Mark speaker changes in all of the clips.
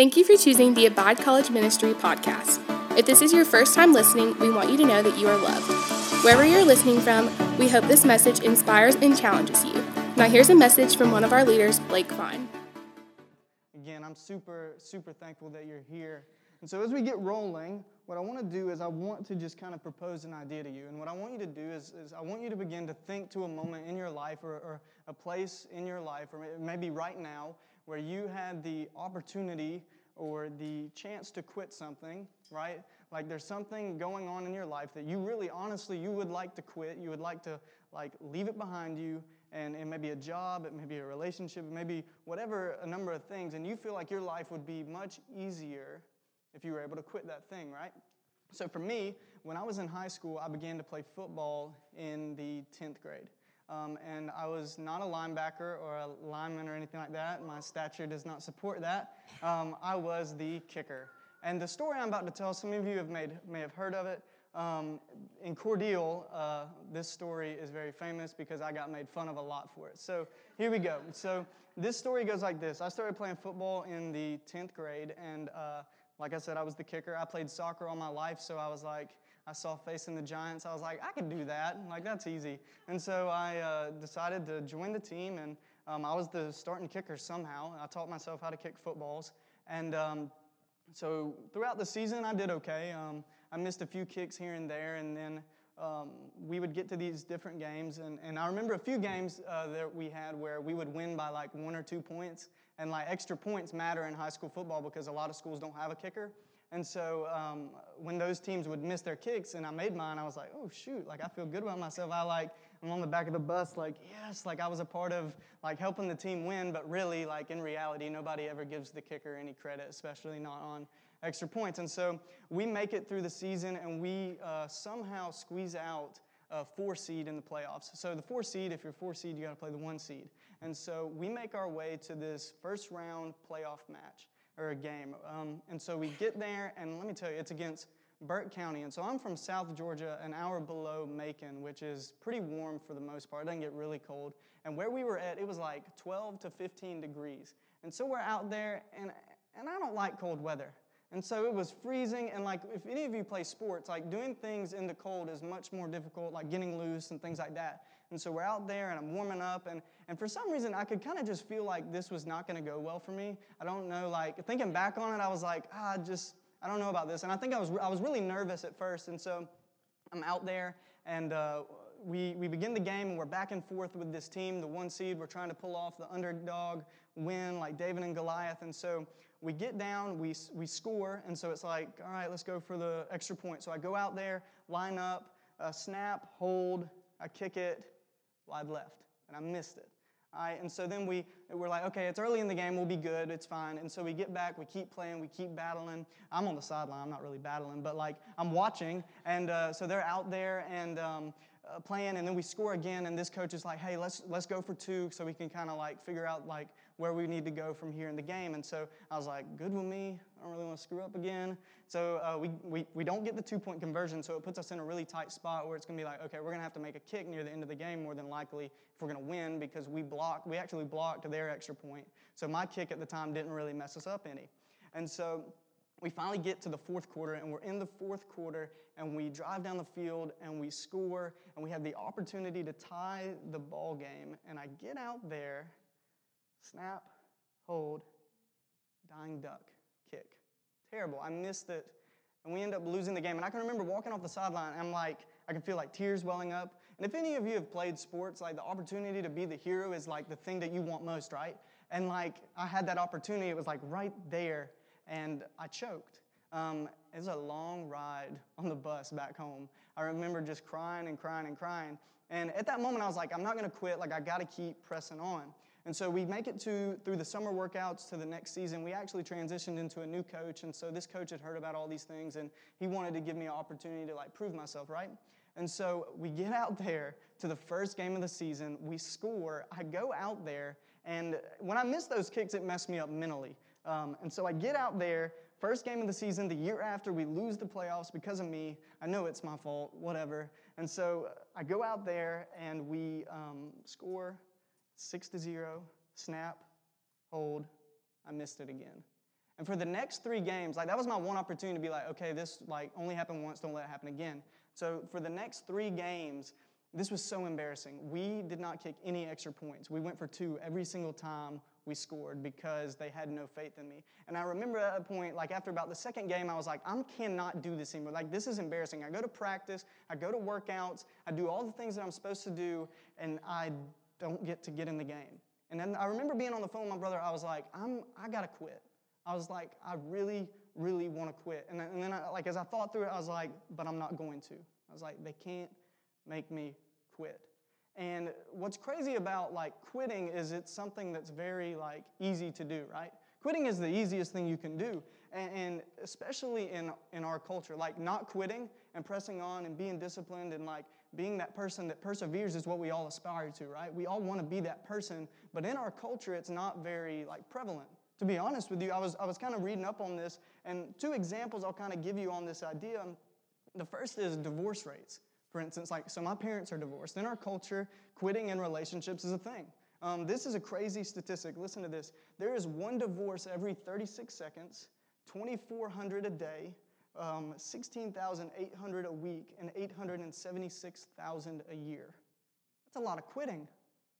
Speaker 1: Thank you for choosing the Abide College Ministry podcast. If this is your first time listening, we want you to know that you are loved. Wherever you're listening from, we hope this message inspires and challenges you. Now, here's a message from one of our leaders, Blake Fine.
Speaker 2: Again, I'm super, super thankful that you're here. And so, as we get rolling, what I want to do is I want to just kind of propose an idea to you. And what I want you to do is, is I want you to begin to think to a moment in your life or, or a place in your life, or maybe right now, where you had the opportunity or the chance to quit something, right? Like there's something going on in your life that you really honestly you would like to quit. You would like to like leave it behind you and it may be a job, it may be a relationship, it may be whatever a number of things, and you feel like your life would be much easier if you were able to quit that thing, right? So for me, when I was in high school, I began to play football in the 10th grade. Um, and I was not a linebacker or a lineman or anything like that. My stature does not support that. Um, I was the kicker. And the story I'm about to tell, some of you have made, may have heard of it. Um, in Cordele, uh, this story is very famous because I got made fun of a lot for it. So here we go. So this story goes like this I started playing football in the 10th grade, and uh, like I said, I was the kicker. I played soccer all my life, so I was like, I saw facing the Giants. I was like, I can do that. Like, that's easy. And so I uh, decided to join the team, and um, I was the starting kicker somehow. I taught myself how to kick footballs. And um, so throughout the season, I did okay. Um, I missed a few kicks here and there, and then um, we would get to these different games. And, and I remember a few games uh, that we had where we would win by like one or two points. And like extra points matter in high school football because a lot of schools don't have a kicker. And so um, when those teams would miss their kicks and I made mine, I was like, oh shoot, like I feel good about myself. I like I'm on the back of the bus, like yes, like I was a part of like helping the team win. But really, like in reality, nobody ever gives the kicker any credit, especially not on extra points. And so we make it through the season and we uh, somehow squeeze out a four seed in the playoffs. So the four seed, if you're four seed, you got to play the one seed. And so we make our way to this first round playoff match or a game. Um, and so we get there, and let me tell you, it's against Burke County. And so I'm from South Georgia, an hour below Macon, which is pretty warm for the most part. It doesn't get really cold. And where we were at, it was like 12 to 15 degrees. And so we're out there, and, and I don't like cold weather. And so it was freezing, and like if any of you play sports, like doing things in the cold is much more difficult, like getting loose and things like that. And so we're out there and I'm warming up. And, and for some reason, I could kind of just feel like this was not going to go well for me. I don't know, like thinking back on it, I was like, ah, just, I don't know about this. And I think I was, I was really nervous at first. And so I'm out there and uh, we, we begin the game and we're back and forth with this team, the one seed. We're trying to pull off the underdog win like David and Goliath. And so we get down, we, we score. And so it's like, all right, let's go for the extra point. So I go out there, line up, uh, snap, hold, I kick it, wide left, and I missed it. All right, and so then we, we're like, okay, it's early in the game, we'll be good, it's fine. And so we get back, we keep playing, we keep battling. I'm on the sideline, I'm not really battling, but like I'm watching, and uh, so they're out there and um, uh, playing, and then we score again, and this coach is like, hey, let's let's go for two, so we can kind of like figure out like where we need to go from here in the game. And so I was like, good with me. I don't really want to screw up again. So uh, we, we, we don't get the two point conversion, so it puts us in a really tight spot where it's going to be like, okay, we're going to have to make a kick near the end of the game more than likely if we're going to win because we blocked, we actually blocked their extra point. So my kick at the time didn't really mess us up any. And so we finally get to the fourth quarter, and we're in the fourth quarter, and we drive down the field, and we score, and we have the opportunity to tie the ball game. And I get out there Snap, hold, dying duck, kick. Terrible. I missed it. And we end up losing the game. And I can remember walking off the sideline, I'm like, I can feel like tears welling up. And if any of you have played sports, like the opportunity to be the hero is like the thing that you want most, right? And like I had that opportunity, it was like right there, and I choked. Um, it was a long ride on the bus back home. I remember just crying and crying and crying. And at that moment, I was like, I'm not to quit. Like, I got to keep pressing on. And so we make it to through the summer workouts to the next season. We actually transitioned into a new coach, and so this coach had heard about all these things, and he wanted to give me an opportunity to like prove myself, right? And so we get out there to the first game of the season. We score. I go out there, and when I miss those kicks, it messed me up mentally. Um, and so I get out there. First game of the season, the year after, we lose the playoffs because of me. I know it's my fault, whatever. And so I go out there and we um, score six to zero, snap, hold, I missed it again. And for the next three games, like that was my one opportunity to be like, okay, this like only happened once, don't let it happen again. So for the next three games, this was so embarrassing. We did not kick any extra points. We went for two every single time we scored because they had no faith in me. And I remember at a point, like after about the second game, I was like, I cannot do this anymore. Like, this is embarrassing. I go to practice, I go to workouts, I do all the things that I'm supposed to do, and I don't get to get in the game. And then I remember being on the phone with my brother, I was like, I'm, I gotta quit. I was like, I really, really wanna quit. And then, and then I, like, as I thought through it, I was like, but I'm not going to. I was like, they can't make me quit. And what's crazy about like quitting is it's something that's very like easy to do, right? Quitting is the easiest thing you can do. And, and, especially in, in our culture, like not quitting and pressing on and being disciplined and like being that person that perseveres is what we all aspire to, right? We all want to be that person, but in our culture, it's not very like prevalent. To be honest with you, I was, I was kind of reading up on this, and two examples I'll kind of give you on this idea. The first is divorce rates. For instance, like, so my parents are divorced. In our culture, quitting in relationships is a thing. Um, this is a crazy statistic. Listen to this. There is one divorce every 36 seconds, 2,400 a day, um, 16,800 a week, and 876,000 a year. That's a lot of quitting.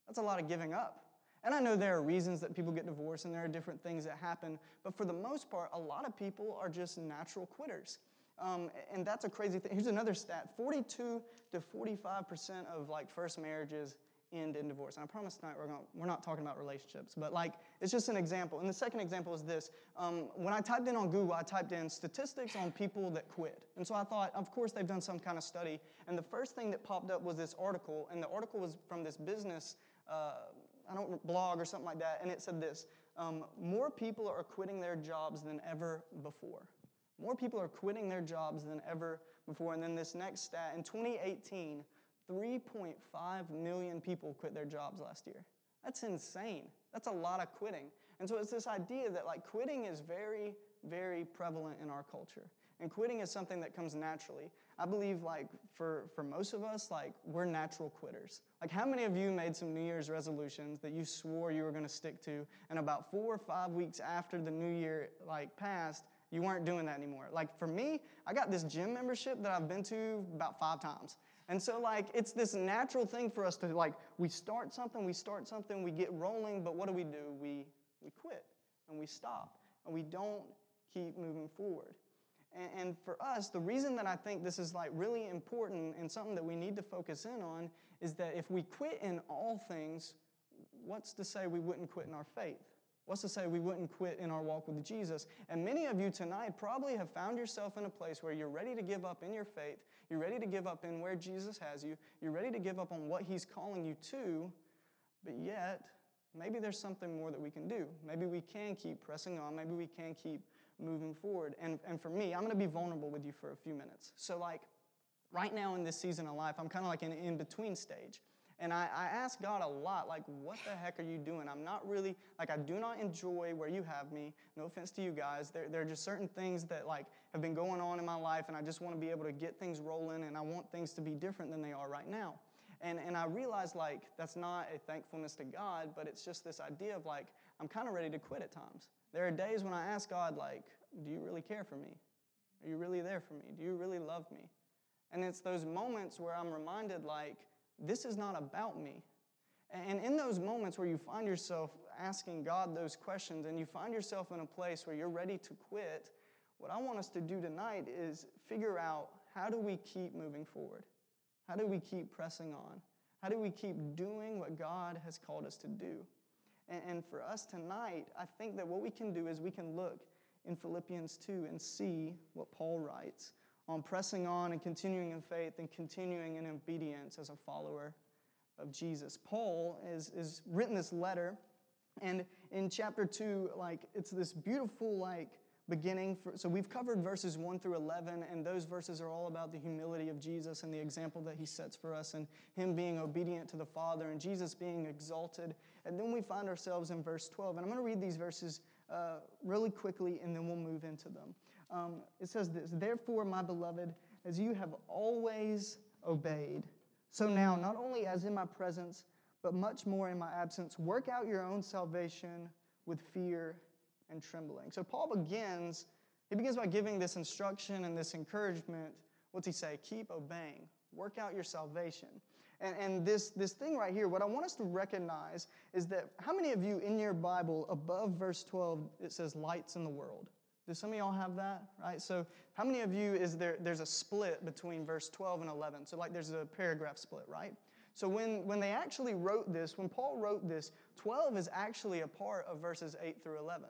Speaker 2: That's a lot of giving up. And I know there are reasons that people get divorced and there are different things that happen, but for the most part, a lot of people are just natural quitters. Um, and that's a crazy thing. Here's another stat 42 to 45% of like first marriages end in divorce. And I promise tonight we're, gonna, we're not talking about relationships, but like it's just an example. And the second example is this. Um, when I typed in on Google, I typed in statistics on people that quit. And so I thought, of course, they've done some kind of study. And the first thing that popped up was this article, and the article was from this business, uh, I don't blog or something like that, and it said this. Um, more people are quitting their jobs than ever before. More people are quitting their jobs than ever before. And then this next stat in 2018, 3.5 million people quit their jobs last year. That's insane. That's a lot of quitting. And so it's this idea that like quitting is very, very prevalent in our culture. And quitting is something that comes naturally. I believe like for, for most of us, like we're natural quitters. Like how many of you made some New Year's resolutions that you swore you were gonna stick to, and about four or five weeks after the new year like passed, you weren't doing that anymore. Like for me, I got this gym membership that I've been to about five times. And so like it's this natural thing for us to like we start something, we start something, we get rolling, but what do we do? We we quit and we stop and we don't keep moving forward. And, and for us, the reason that I think this is like really important and something that we need to focus in on is that if we quit in all things, what's to say we wouldn't quit in our faith? What's to say we wouldn't quit in our walk with Jesus? And many of you tonight probably have found yourself in a place where you're ready to give up in your faith, you're ready to give up in where Jesus has you, you're ready to give up on what He's calling you to, but yet, maybe there's something more that we can do. Maybe we can keep pressing on, maybe we can keep moving forward. And, and for me, I'm going to be vulnerable with you for a few minutes. So, like, right now in this season of life, I'm kind of like an in between stage. And I, I ask God a lot, like, what the heck are you doing? I'm not really, like, I do not enjoy where you have me. No offense to you guys. There, there are just certain things that, like, have been going on in my life, and I just want to be able to get things rolling, and I want things to be different than they are right now. And, and I realize, like, that's not a thankfulness to God, but it's just this idea of, like, I'm kind of ready to quit at times. There are days when I ask God, like, do you really care for me? Are you really there for me? Do you really love me? And it's those moments where I'm reminded, like, this is not about me. And in those moments where you find yourself asking God those questions and you find yourself in a place where you're ready to quit, what I want us to do tonight is figure out how do we keep moving forward? How do we keep pressing on? How do we keep doing what God has called us to do? And, for us tonight, I think that what we can do is we can look in Philippians 2 and see what Paul writes on pressing on and continuing in faith and continuing in obedience as a follower of Jesus. Paul is, is written this letter, and in chapter 2, like it's this beautiful like beginning. For, so we've covered verses 1 through 11, and those verses are all about the humility of Jesus and the example that he sets for us, and him being obedient to the Father, and Jesus being exalted. And then we find ourselves in verse 12. And I'm going to read these verses uh, really quickly, and then we'll move into them um, it says this Therefore, my beloved, as you have always obeyed, so now, not only as in my presence, but much more in my absence, work out your own salvation with fear and trembling. So Paul begins, he begins by giving this instruction and this encouragement. What's he say? Keep obeying. Work out your salvation. And, and this, this thing right here, what I want us to recognize is that how many of you in your Bible, above verse 12, it says lights in the world? Do some of y'all have that? Right? So, how many of you is there, there's a split between verse 12 and 11? So, like, there's a paragraph split, right? So, when, when they actually wrote this, when Paul wrote this, 12 is actually a part of verses 8 through 11,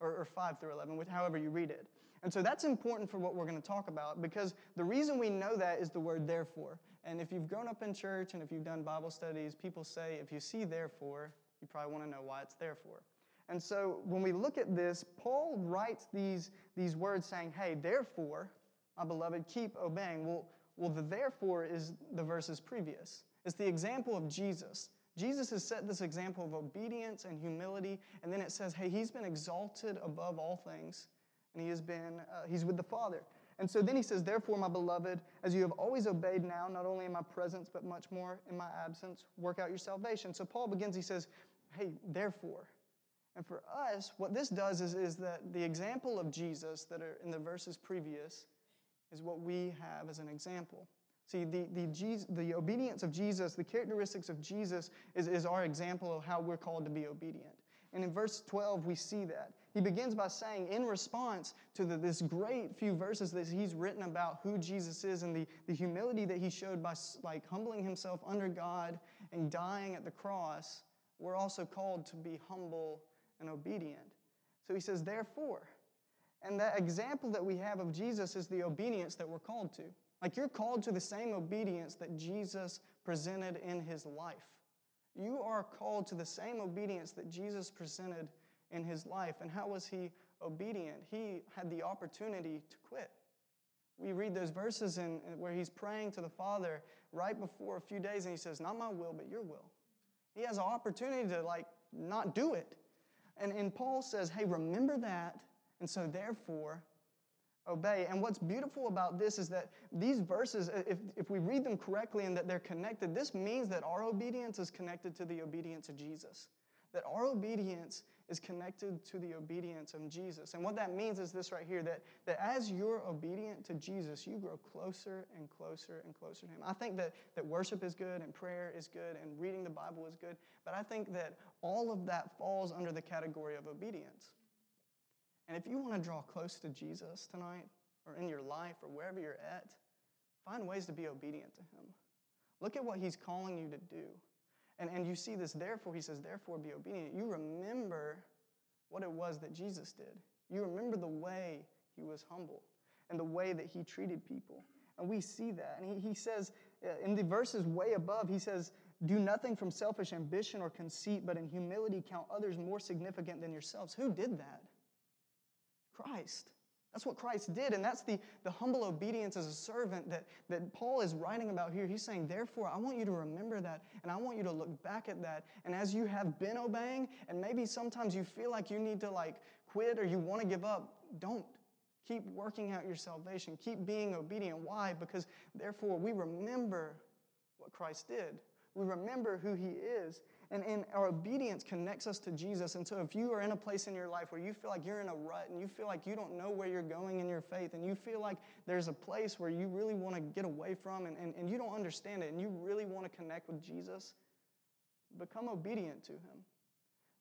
Speaker 2: or, or 5 through 11, with however you read it. And so that's important for what we're going to talk about because the reason we know that is the word therefore. And if you've grown up in church and if you've done Bible studies, people say if you see therefore, you probably want to know why it's therefore. And so when we look at this, Paul writes these, these words saying, hey, therefore, my beloved, keep obeying. Well, well, the therefore is the verses previous. It's the example of Jesus. Jesus has set this example of obedience and humility, and then it says, hey, he's been exalted above all things, and he has been, uh, he's with the Father. And so then he says, Therefore, my beloved, as you have always obeyed now, not only in my presence, but much more in my absence, work out your salvation. So Paul begins, he says, Hey, therefore. And for us, what this does is, is that the example of Jesus that are in the verses previous is what we have as an example. See, the, the, Jesus, the obedience of Jesus, the characteristics of Jesus, is, is our example of how we're called to be obedient. And in verse 12, we see that. He begins by saying, in response to the, this great few verses that he's written about who Jesus is and the, the humility that he showed by like humbling himself under God and dying at the cross, we're also called to be humble and obedient. So he says, therefore. And that example that we have of Jesus is the obedience that we're called to. Like you're called to the same obedience that Jesus presented in his life. You are called to the same obedience that Jesus presented in his life. And how was he obedient? He had the opportunity to quit. We read those verses in, where he's praying to the Father right before a few days, and he says, Not my will, but your will. He has an opportunity to, like, not do it. And, and Paul says, Hey, remember that, and so therefore, obey. And what's beautiful about this is that these verses, if, if we read them correctly and that they're connected, this means that our obedience is connected to the obedience of Jesus. That our obedience is connected to the obedience of Jesus. And what that means is this right here that, that as you're obedient to Jesus, you grow closer and closer and closer to Him. I think that, that worship is good and prayer is good and reading the Bible is good, but I think that all of that falls under the category of obedience. And if you want to draw close to Jesus tonight, or in your life, or wherever you're at, find ways to be obedient to Him. Look at what He's calling you to do. And, and you see this, therefore, he says, therefore be obedient. You remember what it was that Jesus did. You remember the way he was humble and the way that he treated people. And we see that. And he, he says, uh, in the verses way above, he says, Do nothing from selfish ambition or conceit, but in humility count others more significant than yourselves. Who did that? Christ. That's what Christ did, and that's the, the humble obedience as a servant that, that Paul is writing about here. He's saying, Therefore, I want you to remember that, and I want you to look back at that. And as you have been obeying, and maybe sometimes you feel like you need to like quit or you want to give up, don't. Keep working out your salvation. Keep being obedient. Why? Because therefore we remember what Christ did. We remember who he is. And, and our obedience connects us to Jesus. And so if you are in a place in your life where you feel like you're in a rut and you feel like you don't know where you're going in your faith and you feel like there's a place where you really want to get away from and, and, and you don't understand it and you really want to connect with Jesus, become obedient to him.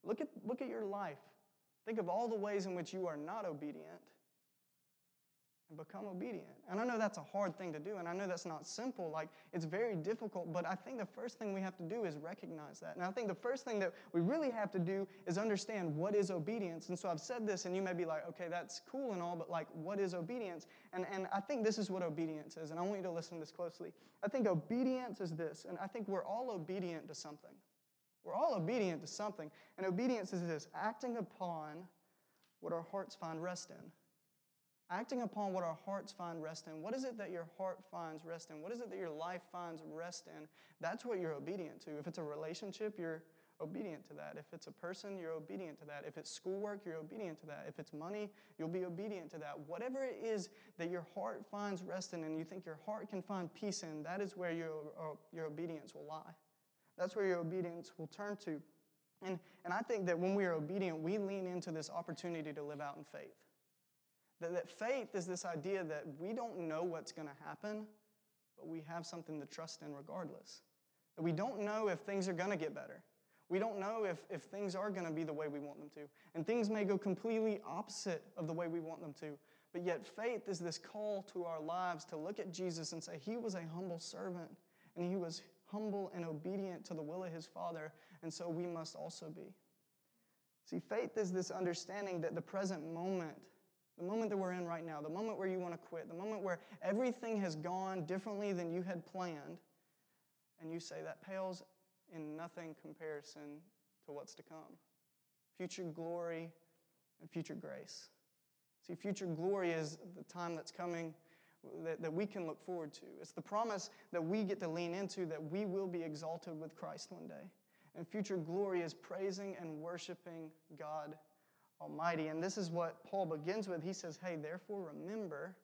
Speaker 2: Look at, look at your life. Think of all the ways in which you are not obedient and become obedient. And I know that's a hard thing to do, and I know that's not simple. Like, it's very difficult, but I think the first thing we have to do is recognize that. And I think the first thing that we really have to do is understand what is obedience. And so I've said this, and you may be like, okay, that's cool and all, but like, what is obedience? And, and I think this is what obedience is, and I want you to listen to this closely. I think obedience is this, and I think we're all obedient to something. We're all obedient to something. And obedience is this acting upon what our hearts find rest in acting upon what our hearts find rest in. What is it that your heart finds rest in? What is it that your life finds rest in? That's what you're obedient to. If it's a relationship, you're obedient to that. If it's a person, you're obedient to that. If it's schoolwork, you're obedient to that. If it's money, you'll be obedient to that. Whatever it is that your heart finds rest in and you think your heart can find peace in, that is where your, uh, your obedience will lie. That's where your obedience will turn to. And, and I think that when we are obedient, we lean into this opportunity to live out in faith. That, that faith is this idea that we don't know what's going to happen, but we have something to trust in regardless. That we don't know if things are going to get better. We don't know if, if things are going to be the way we want them to. And things may go completely opposite of the way we want them to. But yet, faith is this call to our lives to look at Jesus and say, He was a humble servant, and He was humble and obedient to the will of His Father, and so we must also be. See, faith is this understanding that the present moment, the moment that we're in right now, the moment where you want to quit, the moment where everything has gone differently than you had planned, and you say that pales in nothing comparison to what's to come future glory and future grace. See, future glory is the time that's coming that, that we can look forward to. It's the promise that we get to lean into that we will be exalted with Christ one day. And future glory is praising and worshiping God Almighty. And this is what Paul begins with. He says, Hey, therefore remember,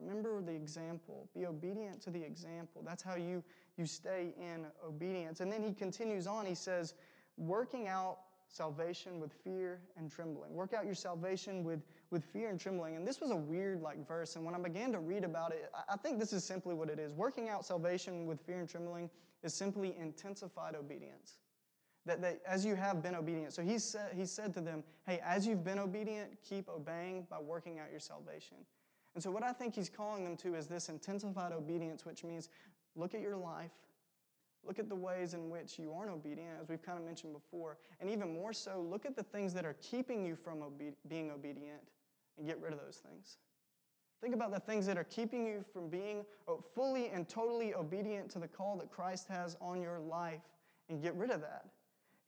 Speaker 2: remember the example. Be obedient to the example. That's how you, you stay in obedience. And then he continues on. He says, working out salvation with fear and trembling. Work out your salvation with, with fear and trembling. And this was a weird like verse. And when I began to read about it, I think this is simply what it is. Working out salvation with fear and trembling is simply intensified obedience. That, that as you have been obedient. So he said, he said to them, hey, as you've been obedient, keep obeying by working out your salvation. And so what I think he's calling them to is this intensified obedience, which means look at your life, Look at the ways in which you aren't obedient, as we've kind of mentioned before. And even more so, look at the things that are keeping you from obe- being obedient and get rid of those things. Think about the things that are keeping you from being fully and totally obedient to the call that Christ has on your life and get rid of that.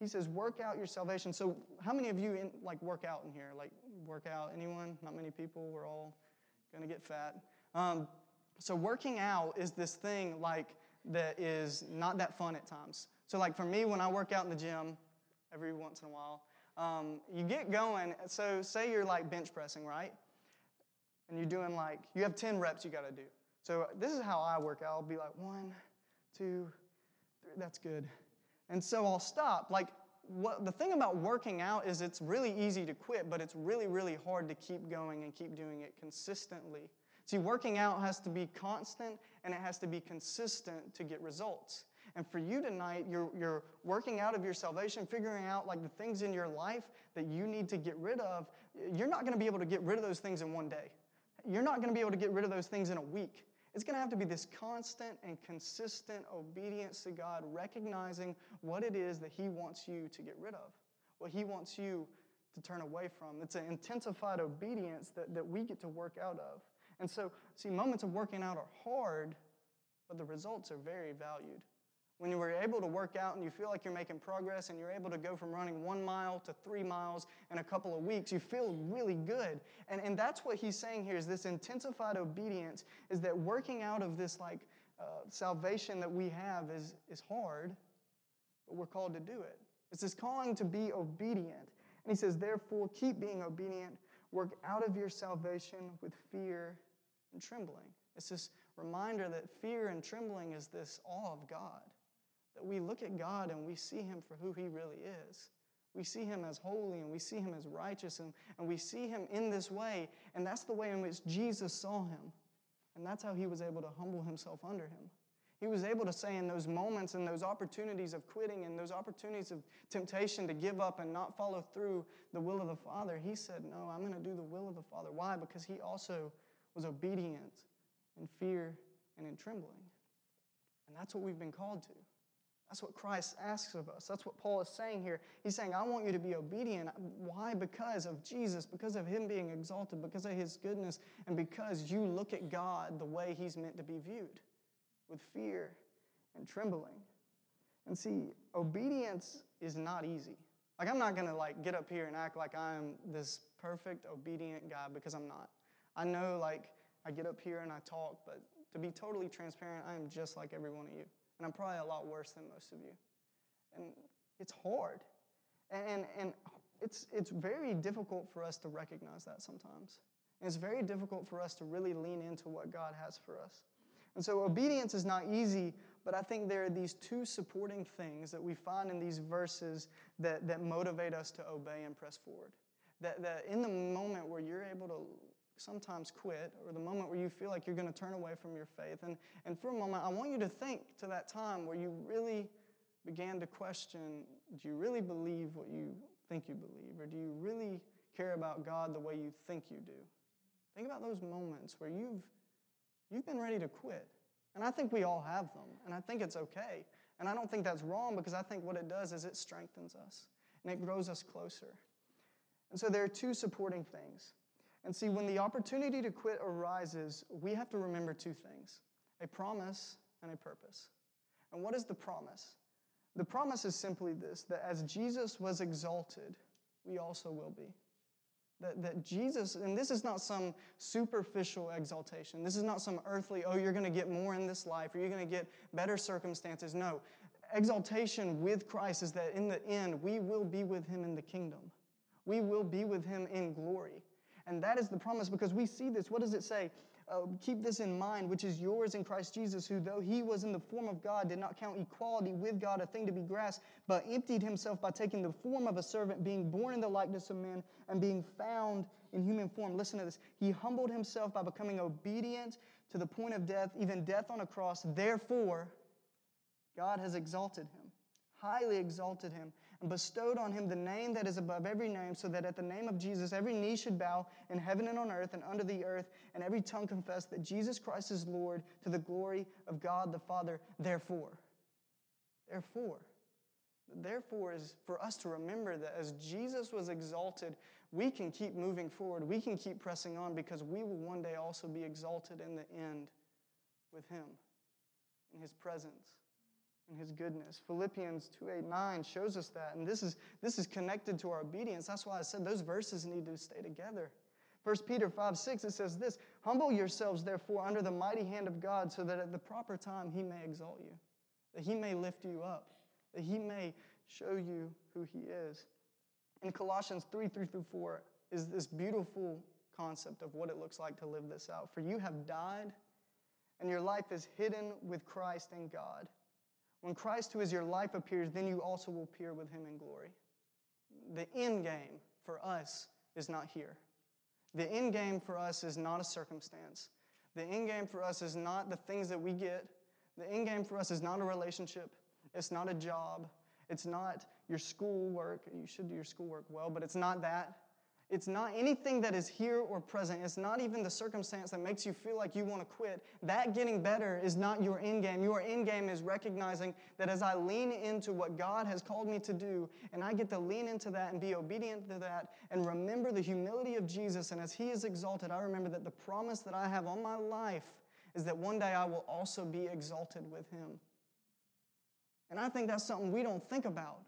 Speaker 2: He says, work out your salvation. So, how many of you in, like work out in here? Like work out? Anyone? Not many people. We're all going to get fat. Um, so, working out is this thing like that is not that fun at times. So, like for me, when I work out in the gym every once in a while, um, you get going. So, say you're like bench pressing, right? And you're doing like, you have 10 reps you got to do. So, this is how I work out. I'll be like, one, two, three, that's good. And so I'll stop. Like, what, the thing about working out is it's really easy to quit, but it's really, really hard to keep going and keep doing it consistently. See, working out has to be constant and it has to be consistent to get results. And for you tonight, you're, you're working out of your salvation, figuring out like the things in your life that you need to get rid of. You're not going to be able to get rid of those things in one day. You're not going to be able to get rid of those things in a week. It's going to have to be this constant and consistent obedience to God, recognizing what it is that He wants you to get rid of, what He wants you to turn away from. It's an intensified obedience that, that we get to work out of. And so, see, moments of working out are hard, but the results are very valued. When you are able to work out and you feel like you're making progress and you're able to go from running one mile to three miles in a couple of weeks, you feel really good. And, and that's what he's saying here is this intensified obedience is that working out of this like uh, salvation that we have is, is hard, but we're called to do it. It's this calling to be obedient. And he says, therefore, keep being obedient, work out of your salvation with fear and trembling. It's this reminder that fear and trembling is this awe of God. That we look at God and we see Him for who He really is. We see Him as holy and we see Him as righteous and, and we see Him in this way. And that's the way in which Jesus saw Him. And that's how He was able to humble Himself under Him. He was able to say in those moments and those opportunities of quitting and those opportunities of temptation to give up and not follow through the will of the Father, He said, No, I'm going to do the will of the Father. Why? Because He also was obedient in fear and in trembling. And that's what we've been called to. That's what Christ asks of us. That's what Paul is saying here. He's saying, I want you to be obedient. Why? Because of Jesus, because of Him being exalted, because of His goodness, and because you look at God the way He's meant to be viewed with fear and trembling. And see, obedience is not easy. Like I'm not going to like get up here and act like I'm this perfect obedient guy because I'm not. I know like I get up here and I talk, but to be totally transparent, I am just like every one of you. And I'm probably a lot worse than most of you. And it's hard. And, and, and it's, it's very difficult for us to recognize that sometimes. And it's very difficult for us to really lean into what God has for us. And so obedience is not easy, But I think there are these two supporting things that we find in these verses that, that motivate us to obey and press forward. That, that in the moment where you're able to sometimes quit, or the moment where you feel like you're going to turn away from your faith, and, and for a moment, I want you to think to that time where you really began to question do you really believe what you think you believe, or do you really care about God the way you think you do? Think about those moments where you've, you've been ready to quit. And I think we all have them, and I think it's okay. And I don't think that's wrong because I think what it does is it strengthens us and it grows us closer. And so there are two supporting things. And see, when the opportunity to quit arises, we have to remember two things a promise and a purpose. And what is the promise? The promise is simply this that as Jesus was exalted, we also will be. That, that Jesus, and this is not some superficial exaltation. This is not some earthly, oh, you're going to get more in this life or you're going to get better circumstances. No. Exaltation with Christ is that in the end, we will be with him in the kingdom. We will be with him in glory. And that is the promise because we see this. What does it say? Uh, keep this in mind, which is yours in Christ Jesus, who, though he was in the form of God, did not count equality with God a thing to be grasped, but emptied himself by taking the form of a servant, being born in the likeness of men, and being found in human form. Listen to this. He humbled himself by becoming obedient to the point of death, even death on a cross. Therefore, God has exalted him, highly exalted him and bestowed on him the name that is above every name, so that at the name of Jesus every knee should bow in heaven and on earth and under the earth, and every tongue confess that Jesus Christ is Lord to the glory of God the Father. Therefore, therefore, therefore is for us to remember that as Jesus was exalted, we can keep moving forward. We can keep pressing on because we will one day also be exalted in the end with him in his presence and his goodness. Philippians 2 8 9 shows us that. And this is, this is connected to our obedience. That's why I said those verses need to stay together. 1 Peter 5 6, it says this Humble yourselves, therefore, under the mighty hand of God, so that at the proper time he may exalt you, that he may lift you up, that he may show you who he is. In Colossians 3 3 through 4 is this beautiful concept of what it looks like to live this out. For you have died, and your life is hidden with Christ in God. When Christ, who is your life, appears, then you also will appear with him in glory. The end game for us is not here. The end game for us is not a circumstance. The end game for us is not the things that we get. The end game for us is not a relationship. It's not a job. It's not your schoolwork. You should do your schoolwork well, but it's not that. It's not anything that is here or present. It's not even the circumstance that makes you feel like you want to quit. That getting better is not your end game. Your end game is recognizing that as I lean into what God has called me to do, and I get to lean into that and be obedient to that, and remember the humility of Jesus, and as He is exalted, I remember that the promise that I have on my life is that one day I will also be exalted with Him. And I think that's something we don't think about.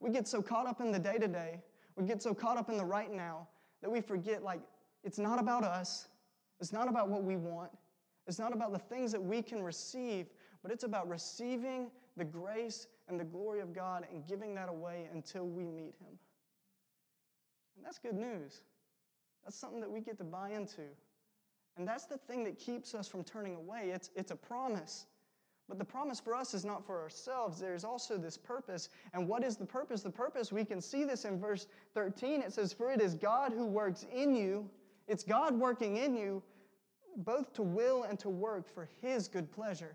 Speaker 2: We get so caught up in the day to day we get so caught up in the right now that we forget, like, it's not about us. It's not about what we want. It's not about the things that we can receive, but it's about receiving the grace and the glory of God and giving that away until we meet Him. And that's good news. That's something that we get to buy into. And that's the thing that keeps us from turning away. It's, it's a promise. But the promise for us is not for ourselves. There's also this purpose. And what is the purpose? The purpose, we can see this in verse 13. It says, For it is God who works in you. It's God working in you, both to will and to work for his good pleasure.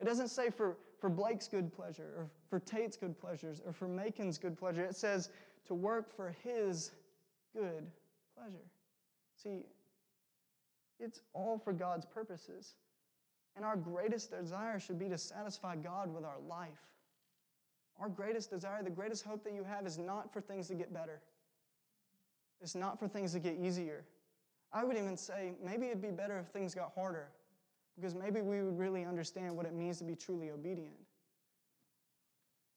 Speaker 2: It doesn't say for, for Blake's good pleasure, or for Tate's good pleasures, or for Macon's good pleasure. It says to work for his good pleasure. See, it's all for God's purposes. And our greatest desire should be to satisfy God with our life. Our greatest desire, the greatest hope that you have, is not for things to get better. It's not for things to get easier. I would even say maybe it'd be better if things got harder, because maybe we would really understand what it means to be truly obedient.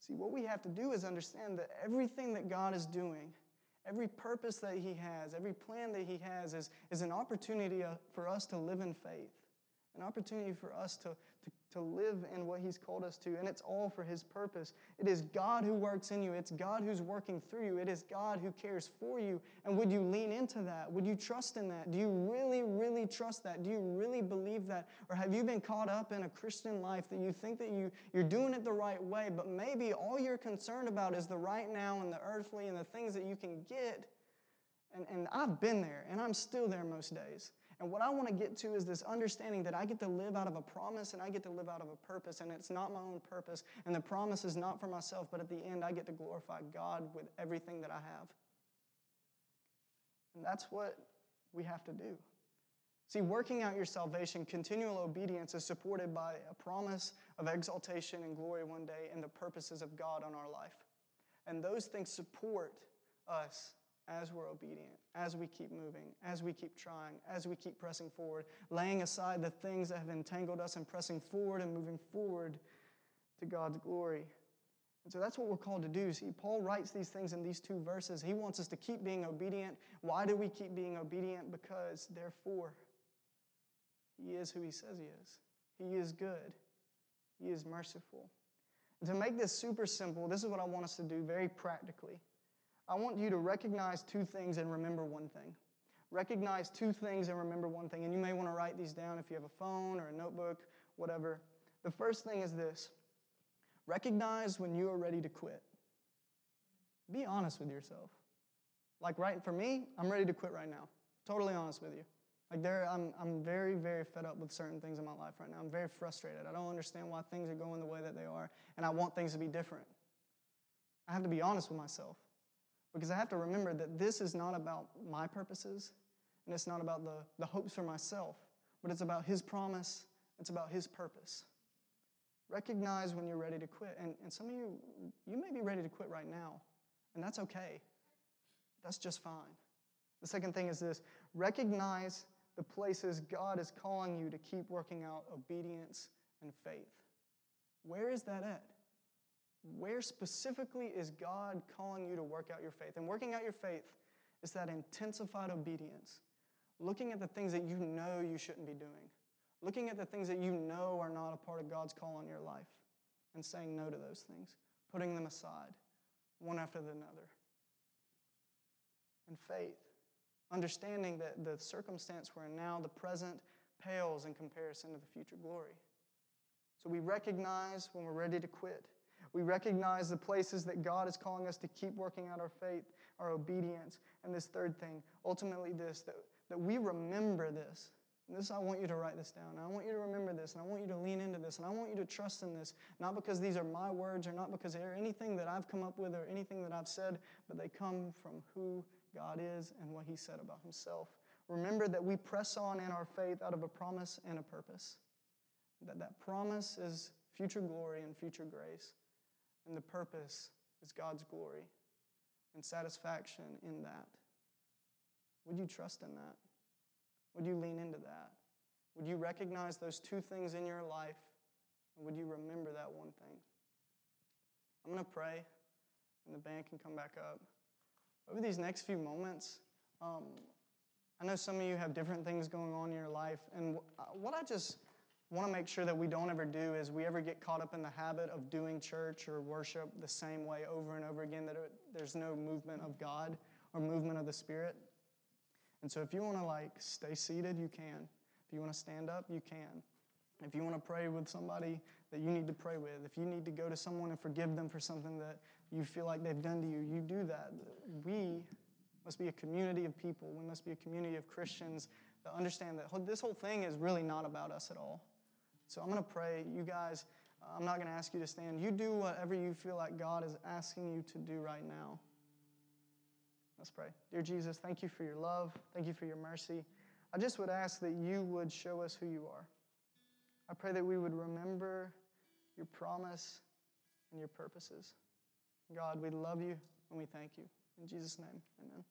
Speaker 2: See, what we have to do is understand that everything that God is doing, every purpose that He has, every plan that He has, is, is an opportunity uh, for us to live in faith an opportunity for us to, to, to live in what He's called us to, and it's all for His purpose. It is God who works in you, it's God who's working through you, it is God who cares for you. And would you lean into that? Would you trust in that? Do you really, really trust that? Do you really believe that? Or have you been caught up in a Christian life that you think that you, you're doing it the right way, but maybe all you're concerned about is the right now and the earthly and the things that you can get? And, and I've been there, and I'm still there most days. And what I want to get to is this understanding that I get to live out of a promise and I get to live out of a purpose, and it's not my own purpose. And the promise is not for myself, but at the end, I get to glorify God with everything that I have. And that's what we have to do. See, working out your salvation, continual obedience is supported by a promise of exaltation and glory one day and the purposes of God on our life. And those things support us as we're obedient, as we keep moving, as we keep trying, as we keep pressing forward, laying aside the things that have entangled us and pressing forward and moving forward to God's glory. And so that's what we're called to do. See, Paul writes these things in these two verses. He wants us to keep being obedient. Why do we keep being obedient? Because, therefore, he is who he says he is. He is good. He is merciful. And to make this super simple, this is what I want us to do very practically. I want you to recognize two things and remember one thing. Recognize two things and remember one thing. And you may want to write these down if you have a phone or a notebook, whatever. The first thing is this recognize when you are ready to quit. Be honest with yourself. Like, right, for me, I'm ready to quit right now. Totally honest with you. Like, there, I'm, I'm very, very fed up with certain things in my life right now. I'm very frustrated. I don't understand why things are going the way that they are, and I want things to be different. I have to be honest with myself. Because I have to remember that this is not about my purposes, and it's not about the, the hopes for myself, but it's about His promise, it's about His purpose. Recognize when you're ready to quit. And, and some of you, you may be ready to quit right now, and that's okay. That's just fine. The second thing is this recognize the places God is calling you to keep working out obedience and faith. Where is that at? Where specifically is God calling you to work out your faith? And working out your faith is that intensified obedience, looking at the things that you know you shouldn't be doing, looking at the things that you know are not a part of God's call on your life, and saying no to those things, putting them aside, one after another. And faith, understanding that the circumstance we're in now, the present, pales in comparison to the future glory. So we recognize when we're ready to quit we recognize the places that God is calling us to keep working out our faith, our obedience. And this third thing, ultimately, this that, that we remember this. And this, I want you to write this down. I want you to remember this, and I want you to lean into this, and I want you to trust in this, not because these are my words or not because they're anything that I've come up with or anything that I've said, but they come from who God is and what He said about Himself. Remember that we press on in our faith out of a promise and a purpose. That that promise is future glory and future grace. And the purpose is God's glory and satisfaction in that. Would you trust in that? Would you lean into that? Would you recognize those two things in your life? And would you remember that one thing? I'm going to pray, and the band can come back up. Over these next few moments, um, I know some of you have different things going on in your life, and what I just want to make sure that we don't ever do is we ever get caught up in the habit of doing church or worship the same way over and over again, that it, there's no movement of God or movement of the Spirit. And so if you want to like stay seated, you can. If you want to stand up, you can. If you want to pray with somebody that you need to pray with, if you need to go to someone and forgive them for something that you feel like they've done to you, you do that. We must be a community of people. We must be a community of Christians that understand that this whole thing is really not about us at all. So I'm going to pray. You guys, uh, I'm not going to ask you to stand. You do whatever you feel like God is asking you to do right now. Let's pray. Dear Jesus, thank you for your love. Thank you for your mercy. I just would ask that you would show us who you are. I pray that we would remember your promise and your purposes. God, we love you and we thank you. In Jesus' name, amen.